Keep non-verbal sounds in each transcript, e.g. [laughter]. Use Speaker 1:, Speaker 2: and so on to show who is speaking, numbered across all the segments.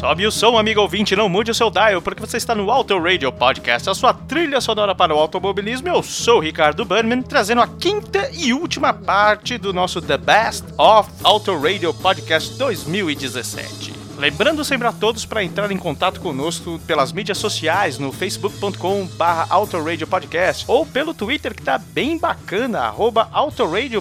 Speaker 1: Sobe o som, amigo ouvinte, não mude o seu dial, porque você está no Auto Radio Podcast, a sua trilha sonora para o automobilismo. Eu sou o Ricardo Burnman, trazendo a quinta e última parte do nosso The Best of Auto Radio Podcast 2017. Lembrando sempre a todos para entrar em contato conosco pelas mídias sociais no facebook.com barra ou pelo Twitter que tá bem bacana, arroba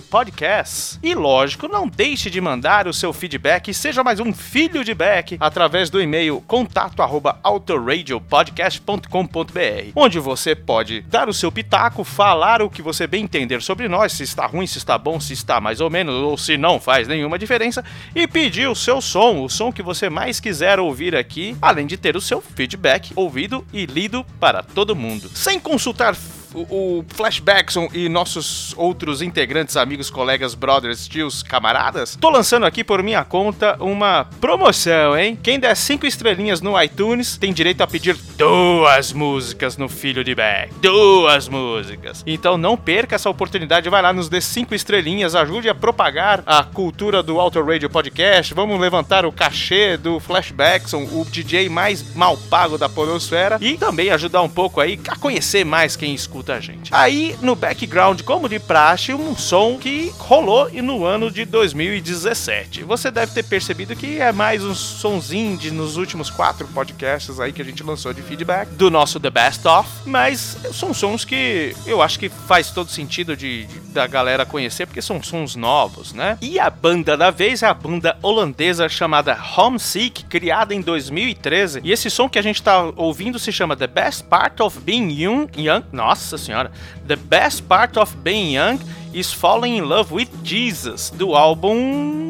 Speaker 1: Podcast. E lógico, não deixe de mandar o seu feedback, seja mais um filho de back, através do e-mail contato autoradiopodcast.com.br, onde você pode dar o seu pitaco, falar o que você bem entender sobre nós, se está ruim, se está bom, se está mais ou menos, ou se não faz nenhuma diferença, e pedir o seu som, o som que você mais quiser ouvir aqui, além de ter o seu feedback ouvido e lido para todo mundo. Sem consultar o, Flashbackson e nossos outros integrantes, amigos, colegas, brothers, tios, camaradas, tô lançando aqui por minha conta uma promoção, hein? Quem der cinco estrelinhas no iTunes tem direito a pedir duas músicas no Filho de Back. Duas músicas. Então não perca essa oportunidade, vai lá, nos dê cinco estrelinhas, ajude a propagar a cultura do Auto Radio Podcast. Vamos levantar o cachê do Flashbackson, o DJ mais mal pago da Polosfera, e também ajudar um pouco aí a conhecer mais quem escuta a gente. Aí, no background, como de praxe, um som que rolou no ano de 2017. Você deve ter percebido que é mais um sonzinho de nos últimos quatro podcasts aí que a gente lançou de feedback do nosso The Best Of, mas são sons que eu acho que faz todo sentido de, de da galera conhecer porque são sons novos, né? E a banda da vez é a banda holandesa chamada Homesick, criada em 2013. E esse som que a gente tá ouvindo se chama The Best Part of Being Young. young nossa senhora. The Best Part of Being Young is Falling in Love with Jesus, do álbum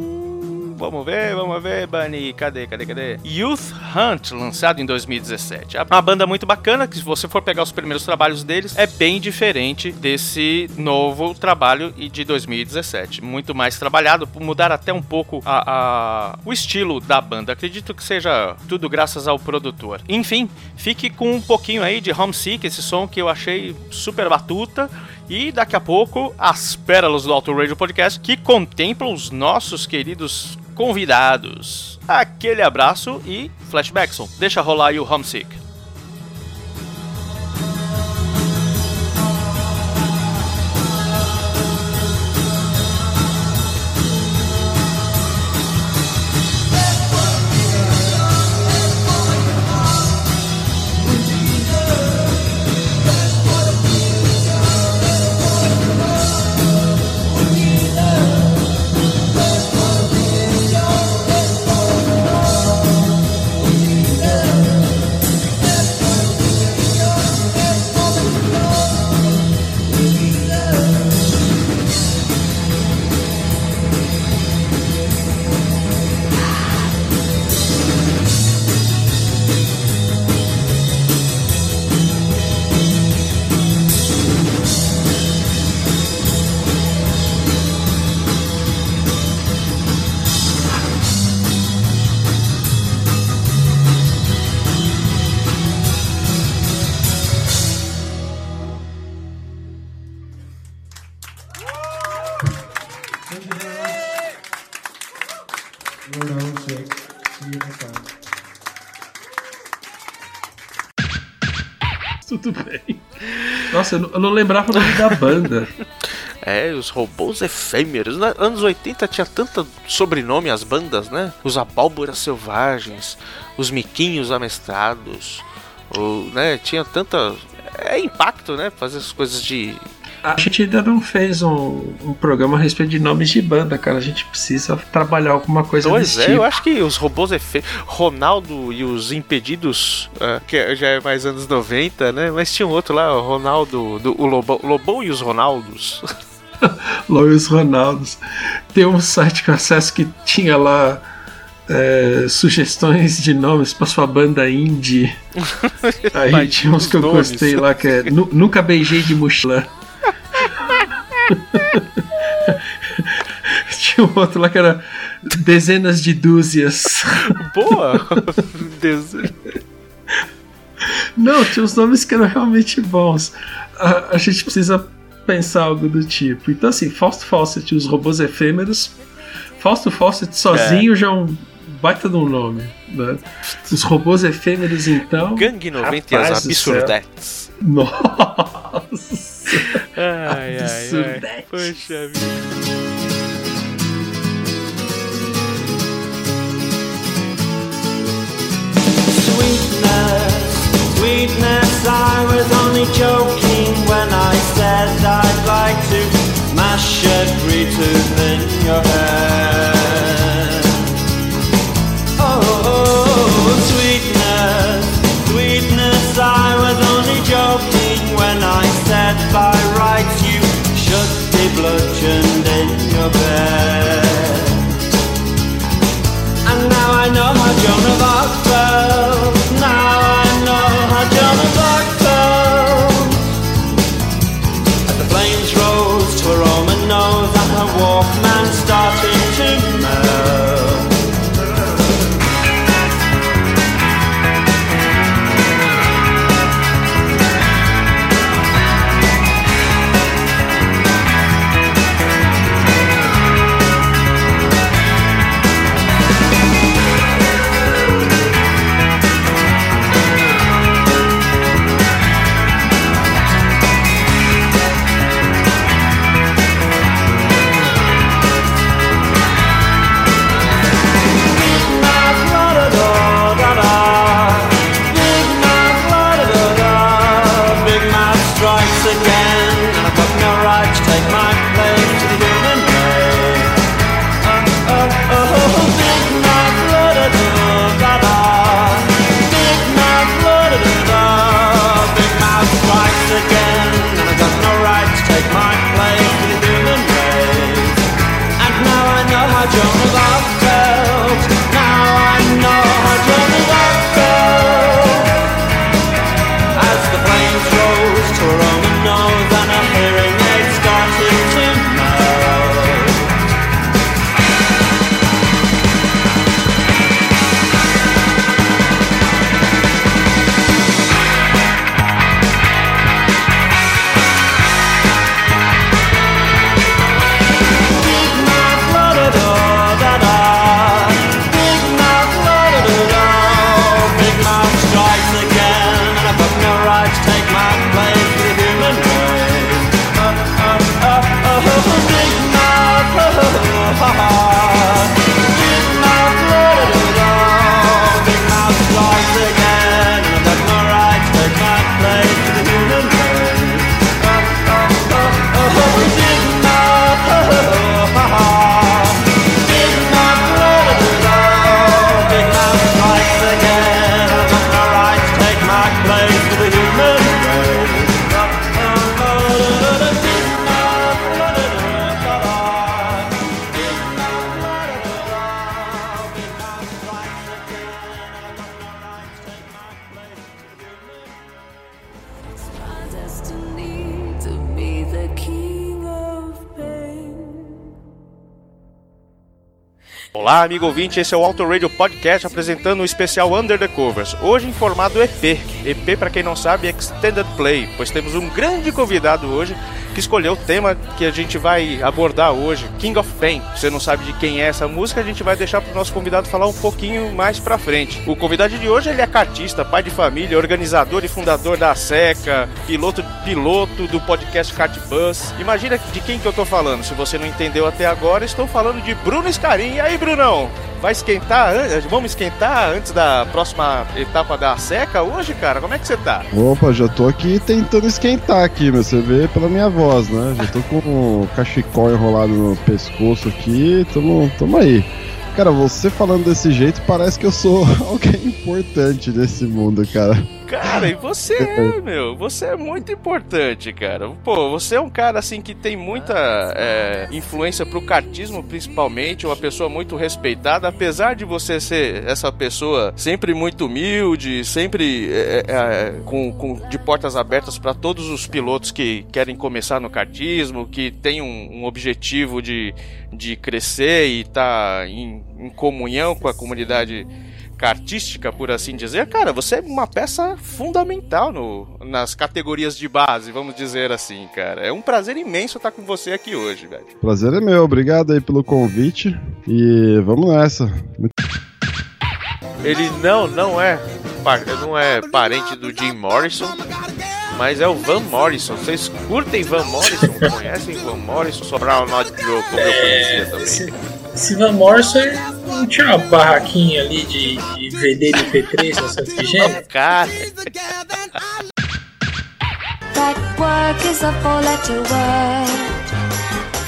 Speaker 1: Vamos ver, vamos ver, Bunny. Cadê, cadê, cadê? Youth Hunt, lançado em 2017. É uma banda muito bacana, que se você for pegar os primeiros trabalhos deles, é bem diferente desse novo trabalho de 2017. Muito mais trabalhado, mudar até um pouco a, a, o estilo da banda. Acredito que seja tudo graças ao produtor. Enfim, fique com um pouquinho aí de Homesick, esse som que eu achei super batuta. E daqui a pouco, as pérolas do Auto Radio Podcast, que contemplam os nossos queridos convidados. Aquele abraço e Flashbackson. Deixa rolar aí o Homesick.
Speaker 2: Nossa, eu não, eu não lembrava o nome da banda.
Speaker 1: É, os robôs efêmeros. Nos anos 80 tinha tanto sobrenome as bandas, né? Os abóboras selvagens, os miquinhos amestrados, o, né? Tinha tanta. É impacto, né? Fazer as coisas de.
Speaker 2: A gente ainda não fez um, um programa a respeito de nomes de banda, cara. A gente precisa trabalhar alguma coisa
Speaker 1: Pois é,
Speaker 2: tipo.
Speaker 1: eu acho que os robôs efêmeros. Ronaldo e os Impedidos, ah, que já é mais anos 90, né? Mas tinha um outro lá, o Ronaldo, do, o Lobão, Lobão e os Ronaldos. [laughs]
Speaker 2: Lois Ronaldos. Tem um site que eu acesso que tinha lá é, sugestões de nomes pra sua banda indie. [laughs] Aí tinha uns que eu
Speaker 1: nomes.
Speaker 2: gostei lá que é Nu- Nunca Beijei de Mochila. [laughs] tinha um outro lá que era Dezenas de Dúzias.
Speaker 1: Boa! [laughs]
Speaker 2: Não, tinha uns nomes que eram realmente bons. A, a gente precisa pensar algo do tipo. Então, assim, Fausto Fawcett e os robôs efêmeros. Fausto Fawcett sozinho já é um baita de um nome. Né? Os robôs efêmeros, então.
Speaker 1: Gangue 90 e as absurdetes.
Speaker 2: Nossa!
Speaker 1: Ai, ai, ai. Poxa vida.
Speaker 3: Sweetness, sweetness, I was only joking when I said I'd like to mash every tooth in your head.
Speaker 1: Amigo ouvinte, esse é o Auto Radio Podcast apresentando o especial Under the Covers. Hoje em formato EP. EP, para quem não sabe, é Extended Play, pois temos um grande convidado hoje que escolheu o tema que a gente vai abordar hoje, King of Pain. Você não sabe de quem é essa música, a gente vai deixar para o nosso convidado falar um pouquinho mais para frente. O convidado de hoje ele é cartista, pai de família, organizador e fundador da SECA, piloto piloto do podcast Kart Bus. Imagina de quem que eu tô falando. Se você não entendeu até agora, estou falando de Bruno Scarin. E aí, Brunão? Vai esquentar? Vamos esquentar antes da próxima etapa da seca hoje, cara? Como é que você tá?
Speaker 4: Opa, já tô aqui tentando esquentar aqui, mas você vê pela minha voz, né? Já tô com o cachecol enrolado no pescoço aqui, tamo, tamo aí. Cara, você falando desse jeito parece que eu sou [laughs] alguém importante nesse mundo, cara.
Speaker 1: Cara, e você [laughs] é, meu, você é muito importante, cara. Pô, você é um cara assim que tem muita é, influência pro kartismo, principalmente, uma pessoa muito respeitada, apesar de você ser essa pessoa sempre muito humilde, sempre é, é, é com, com, de portas abertas para todos os pilotos que querem começar no kartismo, que tem um, um objetivo de, de crescer e estar tá em, em comunhão com a comunidade artística, por assim dizer, cara, você é uma peça fundamental no, nas categorias de base, vamos dizer assim, cara. É um prazer imenso estar com você aqui hoje, velho.
Speaker 4: Prazer é meu, obrigado aí pelo convite e vamos nessa.
Speaker 1: Ele não, não é, não é parente do Jim Morrison, mas é o Van Morrison. Vocês curtem Van Morrison? [laughs] Conhecem Van Morrison? Sobrar o Not Grow, como eu conhecia também.
Speaker 2: Esse Van Morrison não tinha uma barraquinha ali de, de vender MP3 na Santa Efigênia?
Speaker 1: Cara. That work is a four-letter word.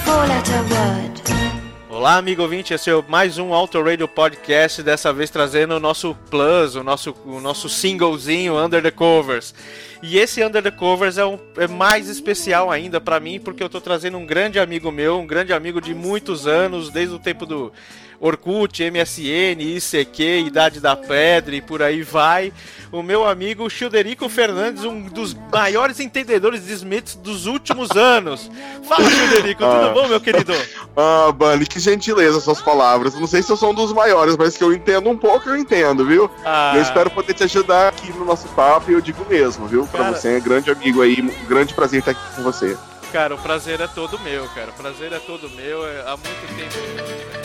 Speaker 1: Four-letter word. Olá, amigo ouvinte, esse é mais um Auto Radio Podcast, dessa vez trazendo o nosso plus, o nosso, o nosso singlezinho Under the Covers. E esse Under the Covers é, um, é mais especial ainda para mim, porque eu tô trazendo um grande amigo meu, um grande amigo de muitos anos, desde o tempo do Orkut, MSN, ICQ, Idade da Pedra e por aí vai. O meu amigo Childerico Fernandes, um dos maiores entendedores de Smiths dos últimos anos. Fala, Childerico, ah. tudo bom, meu querido? [laughs]
Speaker 5: Ah, Bunny, que gentileza suas palavras. Não sei se eu sou um dos maiores, mas que eu entendo um pouco, eu entendo, viu? Ah. Eu espero poder te ajudar aqui no nosso papo e eu digo mesmo, viu? Cara... Pra você, é grande amigo aí, um grande prazer estar aqui com você.
Speaker 1: Cara, o prazer é todo meu, cara. O prazer é todo meu. É, há muito tempo.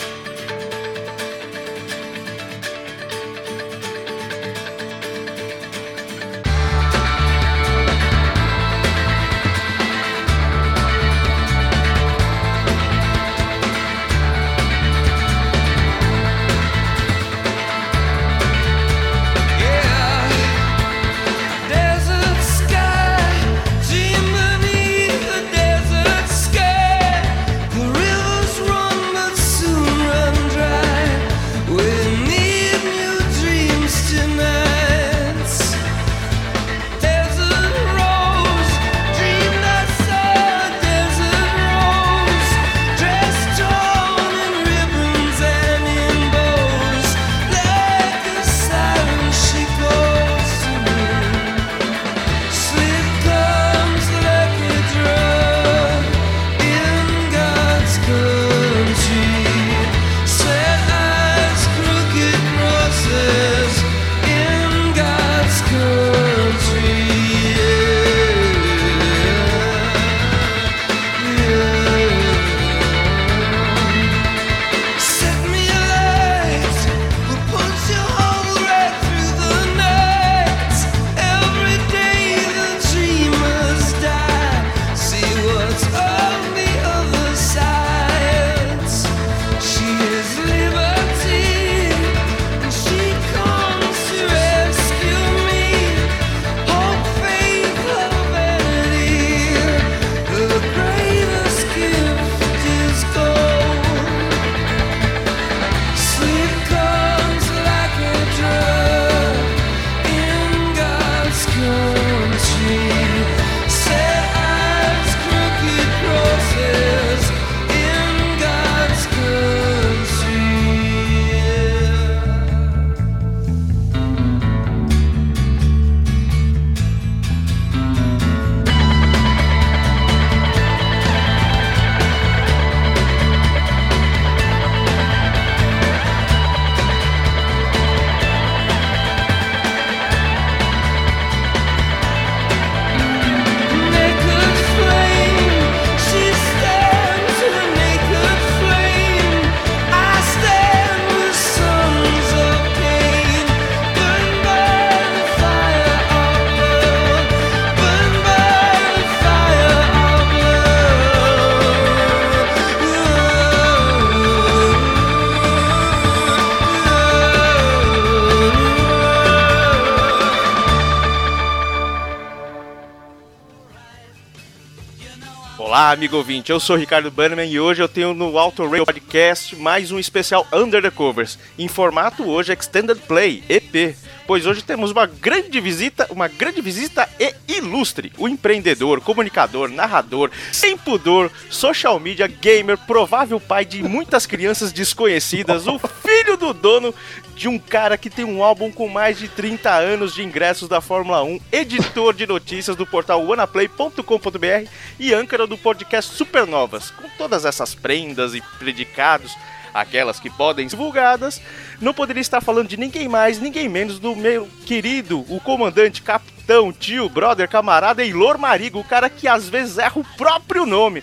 Speaker 1: Amigo ouvinte, eu sou Ricardo Bannerman e hoje eu tenho no Auto Radio Podcast mais um especial Under the Covers, em formato hoje Extended Play, EP, pois hoje temos uma grande visita, uma grande visita e ilustre, o empreendedor, comunicador, narrador, sem pudor, social media, gamer, provável pai de muitas crianças desconhecidas, o [laughs] filho do dono de um cara que tem um álbum com mais de 30 anos de ingressos da Fórmula 1, editor de notícias do portal wanaplay.com.br e âncora do podcast Supernovas. Com todas essas prendas e predicados, aquelas que podem ser divulgadas, não poderia estar falando de ninguém mais, ninguém menos do meu querido, o comandante, capitão, tio, brother, camarada Eilor Marigo, o cara que às vezes erra o próprio nome.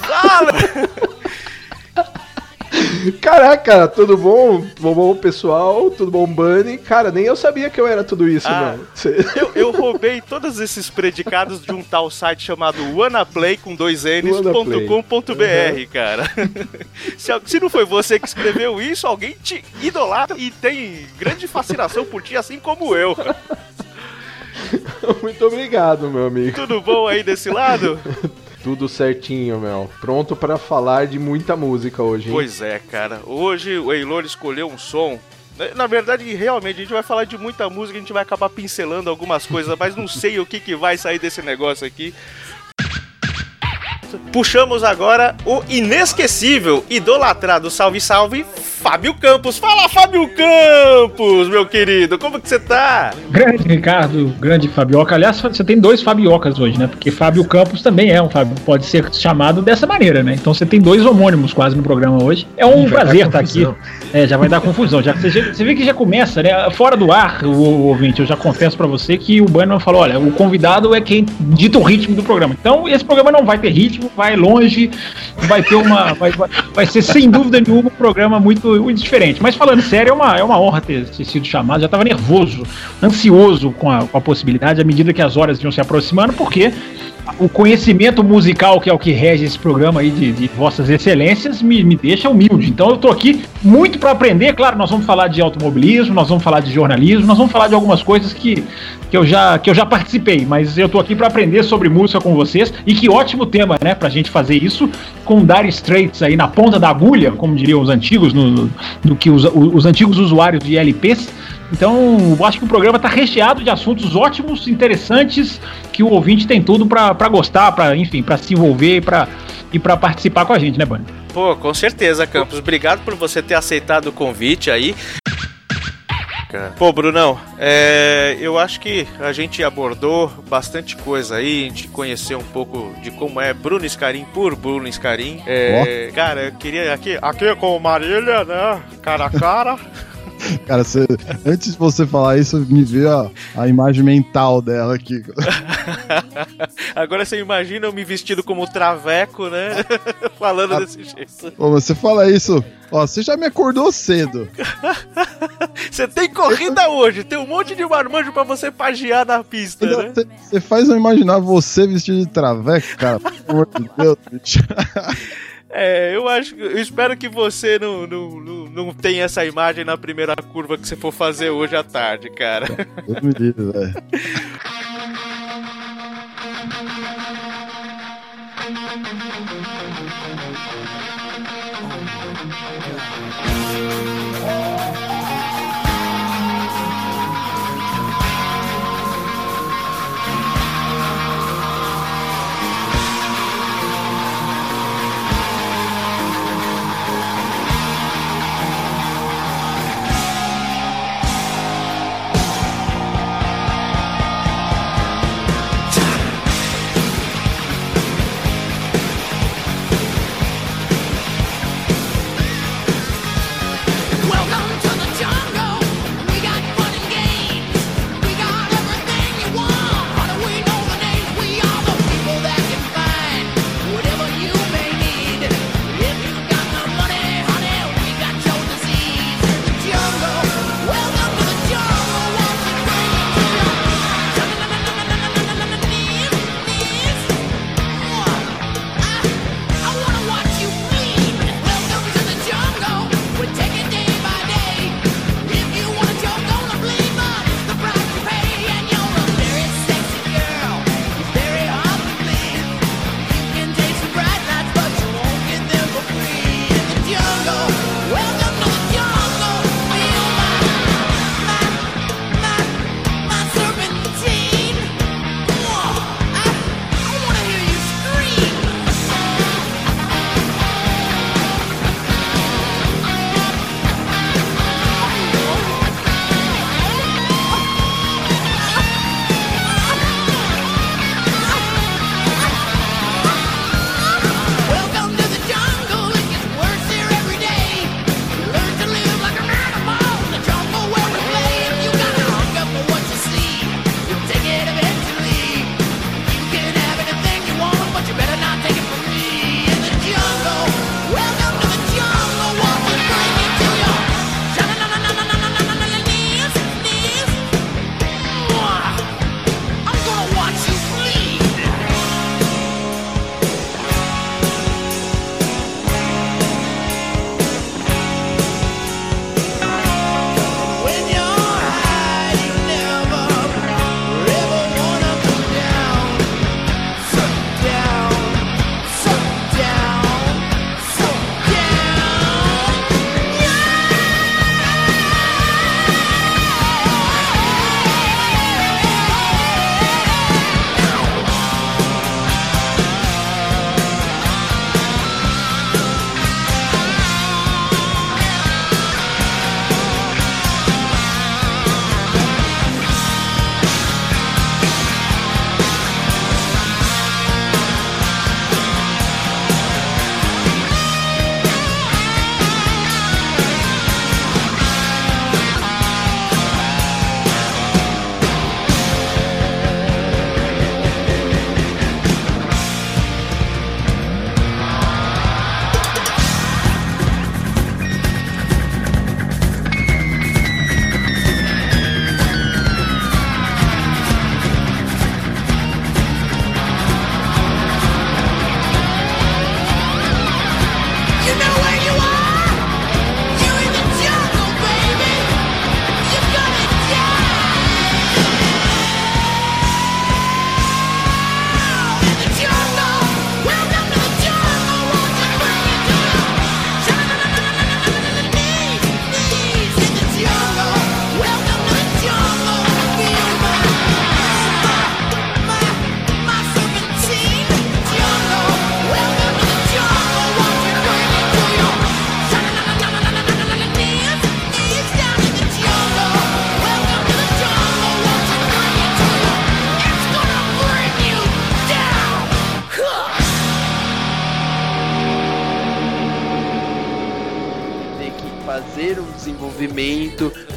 Speaker 1: Fala! [laughs]
Speaker 6: Caraca, tudo bom? Tudo bom, pessoal? Tudo bom, Bunny? Cara, nem eu sabia que eu era tudo isso, ah,
Speaker 1: Eu, eu, roubei todos esses predicados de um tal site chamado Wanaplay com dois N's.com.br, uhum. cara. [laughs] se, se não foi você que escreveu isso, alguém te idolatra e tem grande fascinação por ti, assim como eu. [laughs]
Speaker 6: Muito obrigado, meu amigo.
Speaker 1: Tudo bom aí desse lado? [laughs]
Speaker 6: Tudo certinho, Mel. Pronto para falar de muita música hoje, hein?
Speaker 1: Pois é, cara. Hoje o Eilor escolheu um som na verdade, realmente, a gente vai falar de muita música, a gente vai acabar pincelando algumas coisas, mas não sei o que, que vai sair desse negócio aqui. Puxamos agora o inesquecível, idolatrado Salve Salve, Fábio Campos. Fala, Fábio Campos, meu querido, como que você tá?
Speaker 7: Grande Ricardo, grande Fabioca. Aliás, você tem dois Fabiocas hoje, né? Porque Fábio Campos também é um Fábio, pode ser chamado dessa maneira, né? Então você tem dois homônimos quase no programa hoje. É um prazer estar aqui. É, já vai dar confusão. Já, você, você vê que já começa, né? Fora do ar, o, o ouvinte, eu já confesso para você que o Bannerman falou: olha, o convidado é quem dita o ritmo do programa. Então, esse programa não vai ter ritmo, vai longe, vai ter uma. Vai, vai, vai ser sem dúvida nenhuma um programa muito muito, diferente. Mas falando sério, é uma, é uma honra ter, ter sido chamado. Já estava nervoso, ansioso com a, com a possibilidade, à medida que as horas iam se aproximando, porque o conhecimento musical, que é o que rege esse programa aí de, de vossas excelências, me, me deixa humilde. Então eu tô aqui muito para aprender. Claro, nós vamos falar de automobilismo, nós vamos falar de jornalismo, nós vamos falar de algumas coisas que, que, eu, já, que eu já participei, mas eu tô aqui para aprender sobre música com vocês. E que ótimo tema, né, pra gente fazer isso com Dire Straits aí na ponta da agulha, como diriam os antigos, no, no que os, os antigos usuários de LPs. Então, eu acho que o programa está recheado de assuntos ótimos, interessantes, que o ouvinte tem tudo para gostar, para enfim, para se envolver pra, e para participar com a gente, né, Bani?
Speaker 1: Pô, com certeza, Campos. Obrigado por você ter aceitado o convite aí. Pô, Brunão, é, eu acho que a gente abordou bastante coisa aí, a gente conheceu um pouco de como é Bruno Scarim por Bruno Scarim. É. Cara, eu queria aqui, aqui com Marília, né, cara a cara. [laughs]
Speaker 4: Cara, você, antes de você falar isso, me veio a, a imagem mental dela aqui. [laughs]
Speaker 1: Agora você imagina eu me vestido como traveco, né? [laughs] Falando ah, desse jeito.
Speaker 4: Pô, você fala isso. Ó, você já me acordou cedo. [laughs]
Speaker 1: você tem corrida hoje, tem um monte de marmanjo pra você pagiar na pista, né?
Speaker 4: Você faz eu imaginar você vestido de traveco, cara. Pelo amor de Deus, bicho.
Speaker 1: É, eu acho, eu espero que você não, não, não, não tenha essa imagem na primeira curva que você for fazer hoje à tarde, cara. Eu me livre, velho. [laughs]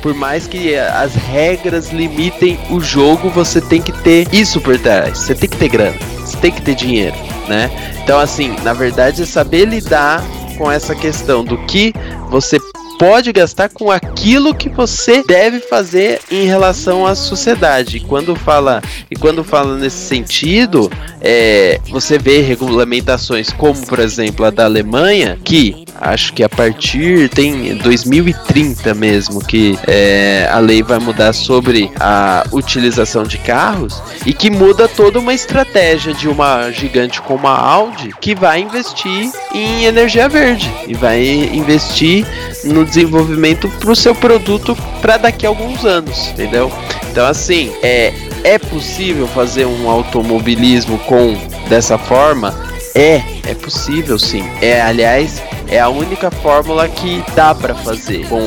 Speaker 8: por mais que as regras limitem o jogo, você tem que ter isso por trás. Você tem que ter grana, você tem que ter dinheiro, né? Então, assim, na verdade, é saber lidar com essa questão do que você pode gastar com aquilo que você deve fazer em relação à sociedade. E quando fala e quando fala nesse sentido, é, você vê regulamentações como, por exemplo, a da Alemanha, que acho que a partir tem 2030 mesmo que é, a lei vai mudar sobre a utilização de carros e que muda toda uma estratégia de uma gigante como a Audi que vai investir em energia verde e vai investir no desenvolvimento para o seu produto para daqui a alguns anos, entendeu? Então assim é é possível fazer um automobilismo com dessa forma? É, é possível sim. É, aliás, é a única fórmula que dá para fazer com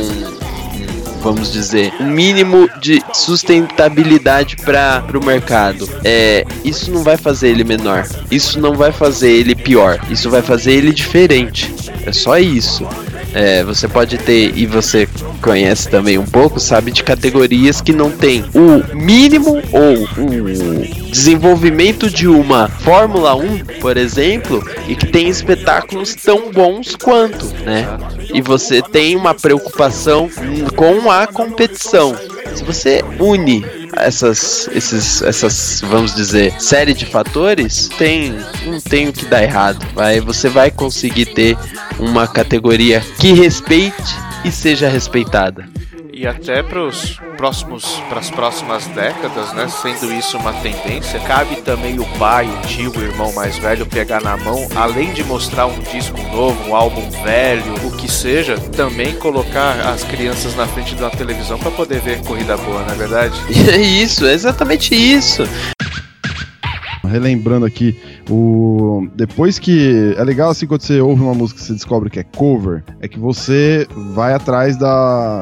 Speaker 8: vamos dizer, um mínimo de sustentabilidade para o mercado. É, isso não vai fazer ele menor. Isso não vai fazer ele pior. Isso vai fazer ele diferente. É só isso. É, você pode ter, e você conhece também um pouco, sabe, de categorias que não tem o mínimo ou o desenvolvimento de uma Fórmula 1, por exemplo, e que tem espetáculos tão bons quanto, né? E você tem uma preocupação com a competição. Se você une essas, esses, essas, vamos dizer, série de fatores, tem, não tem o que dar errado. Vai, você vai conseguir ter uma categoria que respeite e seja respeitada.
Speaker 1: E até para os próximos, para as próximas décadas, né? Sendo isso uma tendência, cabe também o pai, o tio, o irmão mais velho pegar na mão, além de mostrar um disco novo, um álbum velho, o que seja, também colocar as crianças na frente de uma televisão para poder ver corrida boa, não é verdade?
Speaker 8: É [laughs] isso, é exatamente isso
Speaker 4: relembrando aqui, o depois que é legal assim quando você ouve uma música e você descobre que é cover, é que você vai atrás da,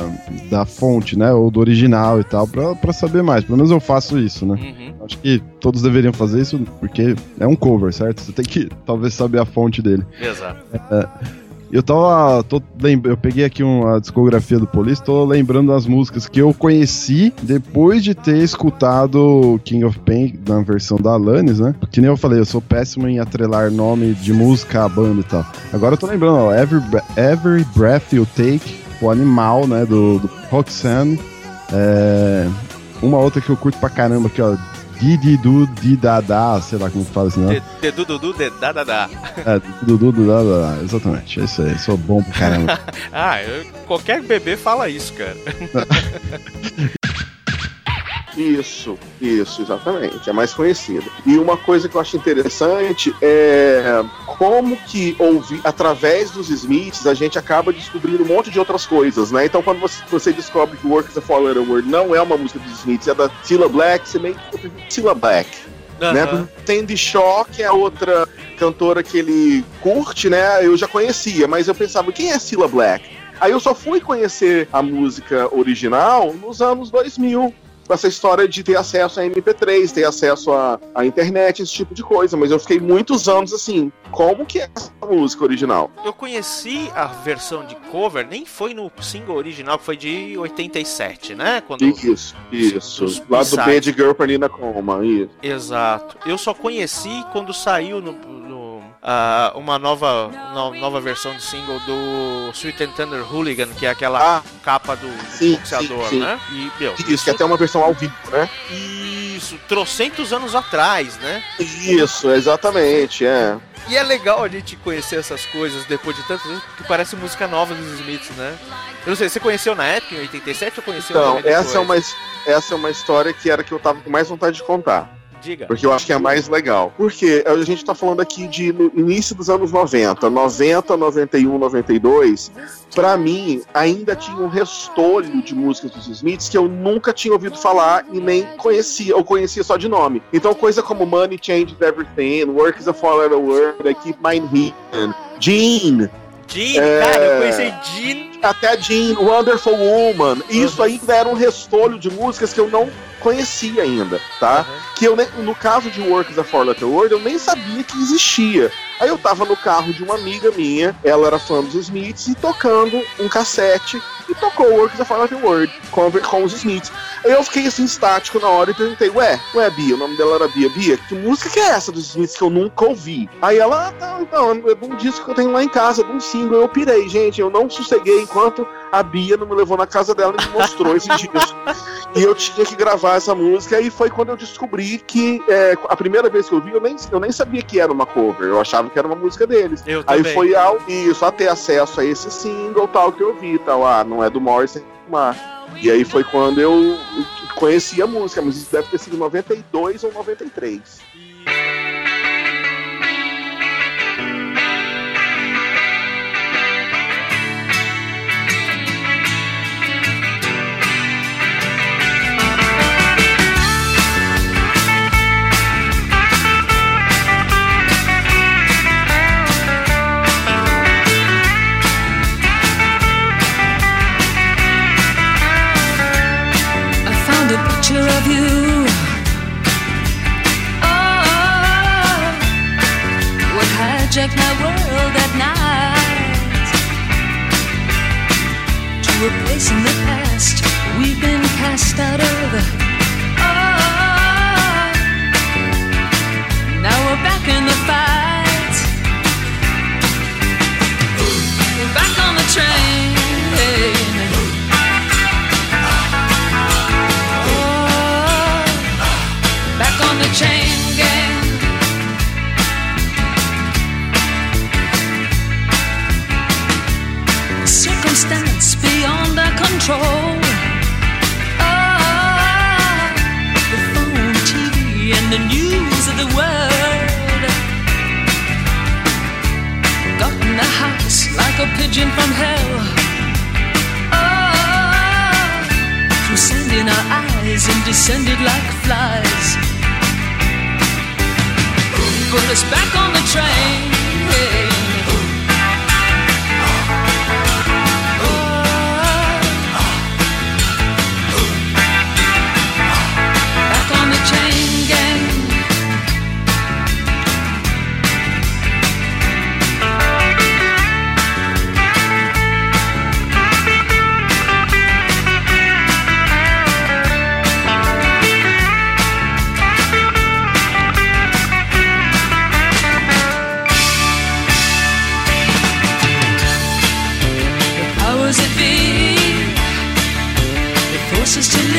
Speaker 4: da fonte, né, ou do original e tal, pra, pra saber mais. Pelo menos eu faço isso, né? Uhum. Acho que todos deveriam fazer isso porque é um cover, certo? Você tem que talvez saber a fonte dele.
Speaker 1: Exato.
Speaker 4: É, eu tava. Tô, eu peguei aqui uma discografia do Police, tô lembrando as músicas que eu conheci depois de ter escutado King of Pain na versão da Alanis, né? Que nem eu falei, eu sou péssimo em atrelar nome de música à banda e tal. Agora eu tô lembrando, ó, Every, Every Breath You Take, o animal, né? Do, do Roxanne. É, uma outra que eu curto pra caramba aqui, ó. Dididu Didadá, sei lá como fala assim, né?
Speaker 1: Dedududu Dedadadá.
Speaker 4: É, Dudu Didadá, exatamente. É isso aí, sou bom pra caramba. [laughs]
Speaker 1: ah, eu, qualquer bebê fala isso, cara. [laughs]
Speaker 5: Isso, isso, exatamente. É mais conhecido. E uma coisa que eu acho interessante é como que ouvir, através dos Smiths, a gente acaba descobrindo um monte de outras coisas, né? Então, quando você, você descobre que Work is a Four Letter Word não é uma música dos Smiths, é da Cilla Black, você meio que Cilla Black. Uhum. Né? Shaw, que é outra cantora que ele curte, né? Eu já conhecia, mas eu pensava, quem é Cilla Black? Aí eu só fui conhecer a música original nos anos 2000 com essa história de ter acesso a MP3, ter acesso à, internet, esse tipo de coisa. Mas eu fiquei muitos anos assim, como que é essa música original?
Speaker 1: Eu conheci a versão de cover, nem foi no single original, que foi de 87, né?
Speaker 5: Quando isso, isso. Lá do Bad Girl pra Nina Coma, isso.
Speaker 1: Exato. Eu só conheci quando saiu no uh, uma nova, no, nova versão de single do Sweet and Thunder Hooligan, que é aquela ah, capa do, do sim, boxeador, sim, sim. né?
Speaker 5: E, meu, isso, isso, que é até uma versão ao vivo, né?
Speaker 1: Isso, trocentos anos atrás, né?
Speaker 5: Isso, exatamente, é.
Speaker 1: E é legal a gente conhecer essas coisas depois de tantos anos, porque parece música nova dos Smiths, né? Eu não sei, você conheceu na época, em 87, ou conheceu
Speaker 5: Então, essa é, uma, essa é uma história que era que eu tava com mais vontade de contar.
Speaker 1: Diga.
Speaker 5: Porque eu acho que é mais legal. Porque a gente tá falando aqui de no início dos anos 90, 90, 91, 92. Pra mim, ainda tinha um restolho de músicas dos Smiths que eu nunca tinha ouvido falar e nem conhecia, ou conhecia só de nome. Então, coisa como Money Changes Everything, Work is a Fall Word, I Keep Mine Hidden, Gene.
Speaker 1: Gene, é... cara, eu conheci Gene
Speaker 5: até Jean, Wonderful Woman. Isso ainda era um restolho de músicas que eu não conhecia ainda, tá? Que eu, no caso de Works of Four Letter Word, eu nem sabia que existia. Aí eu tava no carro de uma amiga minha, ela era fã dos Smiths, e tocando um cassete, e tocou Works of Letter Word com, com os Smiths. Aí eu fiquei assim, estático na hora e perguntei, ué, ué, Bia, o nome dela era Bia, Bia, que música que é essa dos Smiths que eu nunca ouvi? Aí ela, ah, não, então, é de um disco que eu tenho lá em casa, de um single, eu pirei, gente, eu não sosseguei enquanto a Bia não me levou na casa dela e me mostrou esse disco. [laughs] E eu tinha que gravar essa música, e foi quando eu descobri que é, a primeira vez que eu vi, eu nem, eu nem sabia que era uma cover, eu achava que era uma música deles.
Speaker 1: Eu
Speaker 5: Aí
Speaker 1: também.
Speaker 5: foi ao isso, a ter acesso a esse single tal que eu vi, tal, ah, não é do Morrison, mas. E aí foi quando eu conheci a música, mas isso deve ter sido 92 ou 93.
Speaker 9: Oh, now we're back in the fight. Back on the train. Oh, back on the chain gang. Circumstance beyond our control. A pigeon from hell. Ah, through sand in our eyes and descended like flies. Put us back on the train.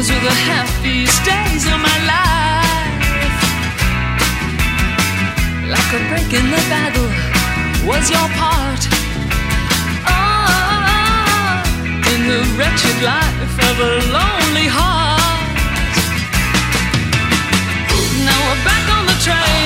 Speaker 9: Those were the happiest days of my life. Like a break in the battle was your part. Ah, in the wretched life of a lonely heart. Now we're back on the train.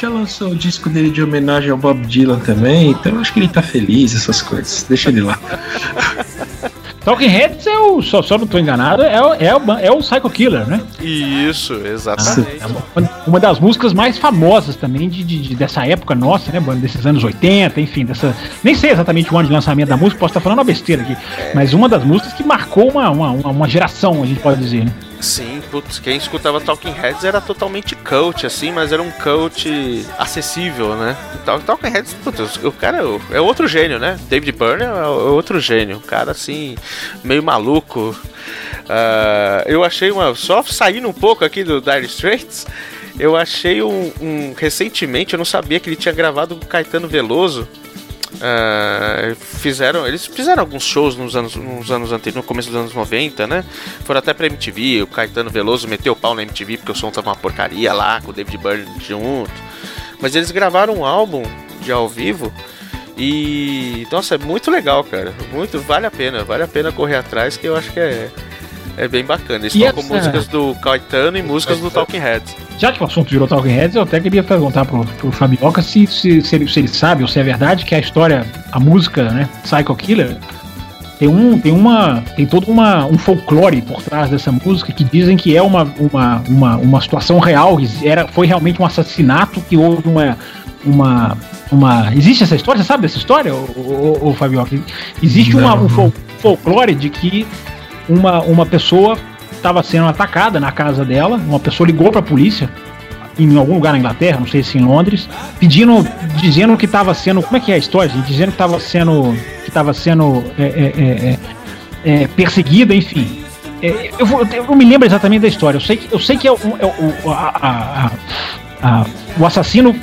Speaker 2: Já lançou o disco dele de homenagem ao Bob Dylan também, então eu acho que ele tá feliz, essas coisas. Deixa ele lá. [laughs]
Speaker 7: Talking Heads é o, só, só não tô enganado, é, o- é, o, é o Psycho Killer, né?
Speaker 1: Isso, exatamente.
Speaker 7: É uma, uma das músicas mais famosas também de, de- de- dessa época nossa, né, mano? Desses anos 80, enfim, dessa. Nem sei exatamente o ano de lançamento da música, posso estar falando uma besteira aqui. Mas uma das músicas que marcou uma, uma, uma geração, a gente pode dizer, né?
Speaker 1: Sim, putz, quem escutava Talking Heads era totalmente cult, assim, mas era um cult acessível, né? Talking Heads, putz, o cara é é outro gênio, né? David Byrne é outro gênio, um cara assim, meio maluco. Ah, eu achei uma. Só saindo um pouco aqui do Dire Straits, eu achei um, um- Recentemente, eu não sabia que ele tinha gravado Caetano Veloso. Ah, fizeram, eles fizeram alguns shows nos anos, nos anos anteriores, no começo dos anos 90, né? Foram até pra MTV, o Caetano Veloso meteu o pau na MTV porque o som tava uma porcaria lá, com o David Byrne junto. Mas eles gravaram um álbum de ao vivo e. Nossa, é muito legal, cara. Muito, vale a pena, vale a pena correr atrás, que eu acho que é. É bem bacana. Eles
Speaker 7: E
Speaker 1: tocam
Speaker 7: essa-
Speaker 1: músicas do Caetano e músicas do Talking Heads.
Speaker 7: Já que o assunto virou Talking Heads, eu até queria perguntar pro, pro Fabioca se, se, se, ele, se ele sabe ou se é verdade que a história, a música, né, Psycho Killer, tem um, tem uma, tem todo uma, um folclore por trás dessa música que dizem que é uma, uma, uma, uma situação real, era, foi realmente um assassinato que houve uma, uma, uma, existe essa história? Você sabe dessa história, ô, ô, ô, ô, Fabioca? Existe uma, um fol- folclore de que uma, uma pessoa estava sendo atacada na casa dela, uma pessoa ligou para a polícia em algum lugar na Inglaterra, não sei se em Londres, pedindo, dizendo que estava sendo, como é que é a história, gente? Dizendo que estava sendo, que estava sendo é, é, é, é, é, perseguida, enfim. É, eu, vou- eu me lembro exatamente da história. Eu sei que, eu sei que é o, o- a- a- a- o assassino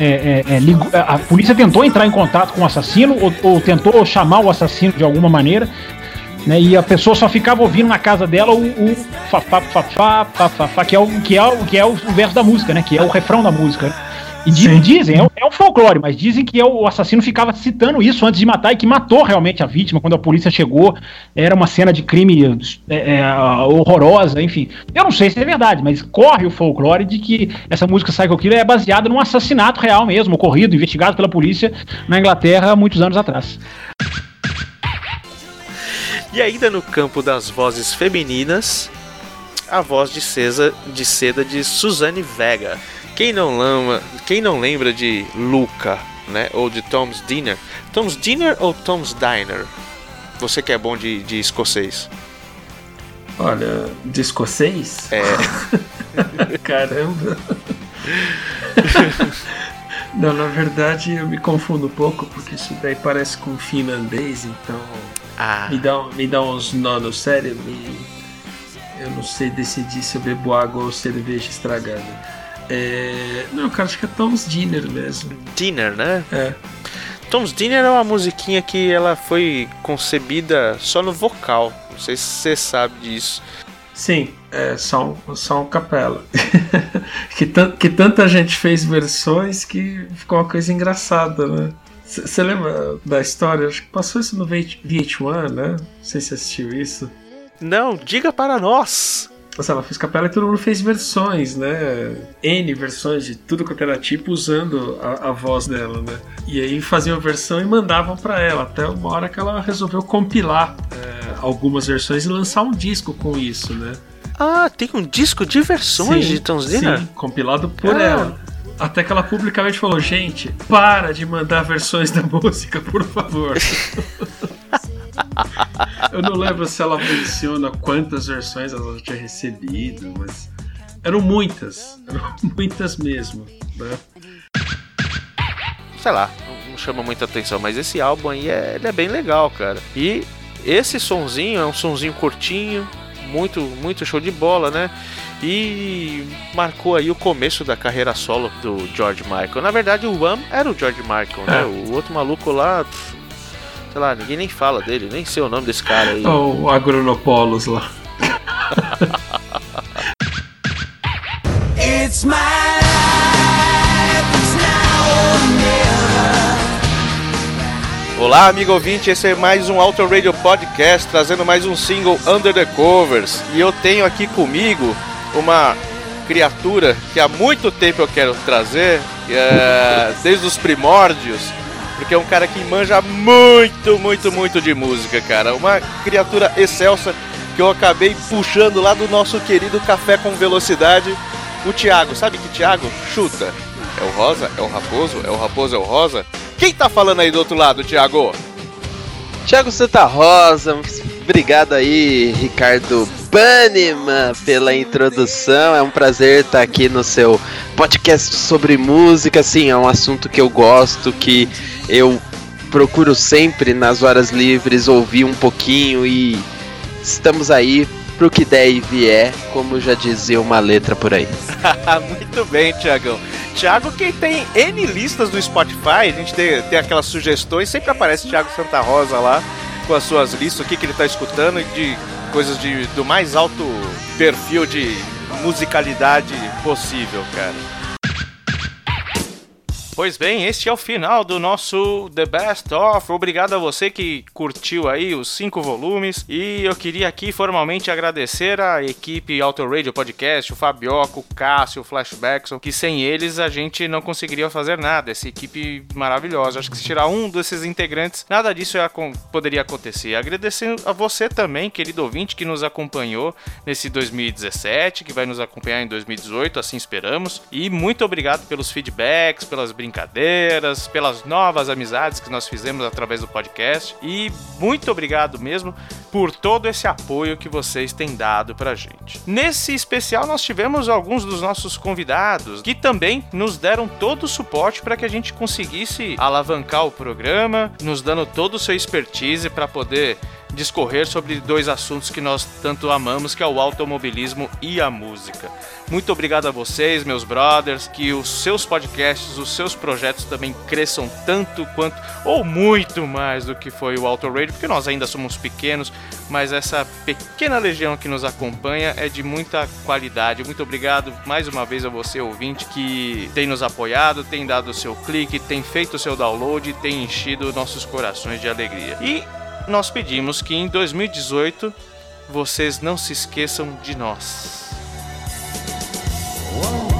Speaker 7: é, é, é, ligou- a polícia tentou entrar em contato com o assassino ou, ou tentou chamar o assassino de alguma maneira né, e a pessoa só ficava ouvindo na casa dela o, o fafá, fafá, fafá, que é o que é o que é o verso da música, né? Que é o refrão da música. E di- dizem, é, um- é um folclore, mas dizem que é o, o assassino ficava citando isso antes de matar e que matou realmente a vítima quando a polícia chegou. Era uma cena de crime é, é, horrorosa, enfim. Eu não sei se é verdade, mas corre o folclore de que essa música Psycho Killer é baseada num assassinato real mesmo, ocorrido, investigado pela polícia na Inglaterra há muitos anos atrás.
Speaker 1: E ainda no campo das vozes femininas, a voz de, Cesa, de seda de Suzanne Vega. Quem não, lama, quem não lembra de Luca, né? Ou de Tom's Dinner? Tom's Dinner ou Tom's Diner? Você que é bom de, de escocês.
Speaker 2: Olha, de escocês?
Speaker 1: É. [laughs]
Speaker 2: Caramba. [laughs] Não, na verdade eu me confundo um pouco, porque isso daí parece com finlandês, então
Speaker 1: Ah.
Speaker 2: me, dá, me dá uns nó no cérebro e eu não sei decidir se eu bebo água ou cerveja estragada. É... Não, cara, acho que é Tom's Dinner mesmo.
Speaker 1: Dinner, né?
Speaker 2: É.
Speaker 1: Tom's Dinner é uma musiquinha que ela foi concebida só no vocal. Não sei se você sabe disso.
Speaker 2: Sim, é só um, capela. [laughs] que, que tanta gente fez versões que ficou uma coisa engraçada, né? Você lembra da história? Acho que passou isso no VH1, né? Não sei se assistiu isso.
Speaker 1: Não, diga para nós.
Speaker 2: Nossa, ela fez capela e todo mundo fez versões, né? N versões de tudo quanto era tipo usando a, a voz dela, né? E aí faziam a versão e mandavam pra ela, até uma hora que ela resolveu compilar é, algumas versões e lançar um disco com isso, né?
Speaker 1: Ah, tem um disco de versões
Speaker 2: Sim,
Speaker 1: de Dinner?
Speaker 2: Sim, compilado por
Speaker 1: Ah.
Speaker 2: ela. Até que ela publicamente falou: gente, para de mandar versões da música, por favor. [laughs] Eu não lembro se ela menciona quantas versões ela tinha recebido, mas eram muitas. Eram [laughs] muitas mesmo. Né?
Speaker 1: sei lá, não- chama muita atenção, mas esse álbum aí é, é bem legal, cara. E esse sonzinho é um sonzinho curtinho, muito, muito show de bola, né? E marcou aí o começo da carreira solo do George Michael. Na verdade, o Wham era o George Michael, né?
Speaker 2: É.
Speaker 1: O outro maluco lá, sei lá, ninguém nem fala dele, nem sei o nome desse cara aí.
Speaker 2: O Agronopolos lá.
Speaker 9: It's my life, it's now or never.
Speaker 1: Olá, amigo ouvinte, esse é mais um Auto Radio Podcast, trazendo mais um single Under the Covers. E eu tenho aqui comigo uma criatura que há muito tempo eu quero trazer, é, desde os primórdios. porque é um cara que manja muito, muito, muito de música, cara. Uma criatura excelsa que eu acabei puxando lá do nosso querido Café com Velocidade, o Thiago. Sabe que Thiago? Chuta. É o Rosa? É o Raposo? É o Raposo? É o Rosa? Quem tá falando aí do outro lado, Thiago?
Speaker 8: Thiago Santa Rosa, obrigado aí, Ricardo Banniman, pela introdução. É um prazer estar aqui no seu podcast sobre música. Assim, é um assunto que eu gosto, que eu procuro sempre nas horas livres ouvir um pouquinho e estamos aí pro que der e vier, como já dizia uma letra por aí. [laughs]
Speaker 1: Muito bem, Tiagão. Thiago que tem N listas do Spotify, a gente tem, tem aquelas sugestões, sempre aparece Thiago Santa Rosa lá com as suas listas, o que, que ele tá escutando e de coisas de, do mais alto perfil de musicalidade possível, cara. Pois bem, este é o final do nosso The Best Of. Obrigado a você que curtiu aí os cinco volumes. E eu queria aqui formalmente agradecer a equipe Auto Radio Podcast, o Fabioco, o Cássio, o Flashbackson, que sem eles a gente não conseguiria fazer nada. Essa equipe maravilhosa. Acho que se tirar um desses integrantes, nada disso ia, poderia acontecer. Agradecendo a você também, querido ouvinte, que nos acompanhou nesse 2017, que vai nos acompanhar em 2018, assim esperamos. E muito obrigado pelos feedbacks, pelas brincadeiras, pelas novas amizades que nós fizemos através do podcast e muito obrigado mesmo por todo esse apoio que vocês têm dado pra gente. Nesse especial nós tivemos alguns dos nossos convidados que também nos deram todo o suporte para que a gente conseguisse alavancar o programa, nos dando todo o seu expertise para poder discorrer sobre dois assuntos que nós tanto amamos, que é o automobilismo e a música. Muito obrigado a vocês, meus brothers, que os seus podcasts, os seus projetos também cresçam tanto quanto ou muito mais do que foi o Auto Radio, porque nós ainda somos pequenos, mas essa pequena legião que nos acompanha é de muita qualidade. Muito obrigado mais uma vez a você ouvinte que tem nos apoiado, tem dado o seu clique, tem feito o seu download, tem enchido nossos corações de alegria. E nós pedimos que em 2018 vocês não se esqueçam de nós. inside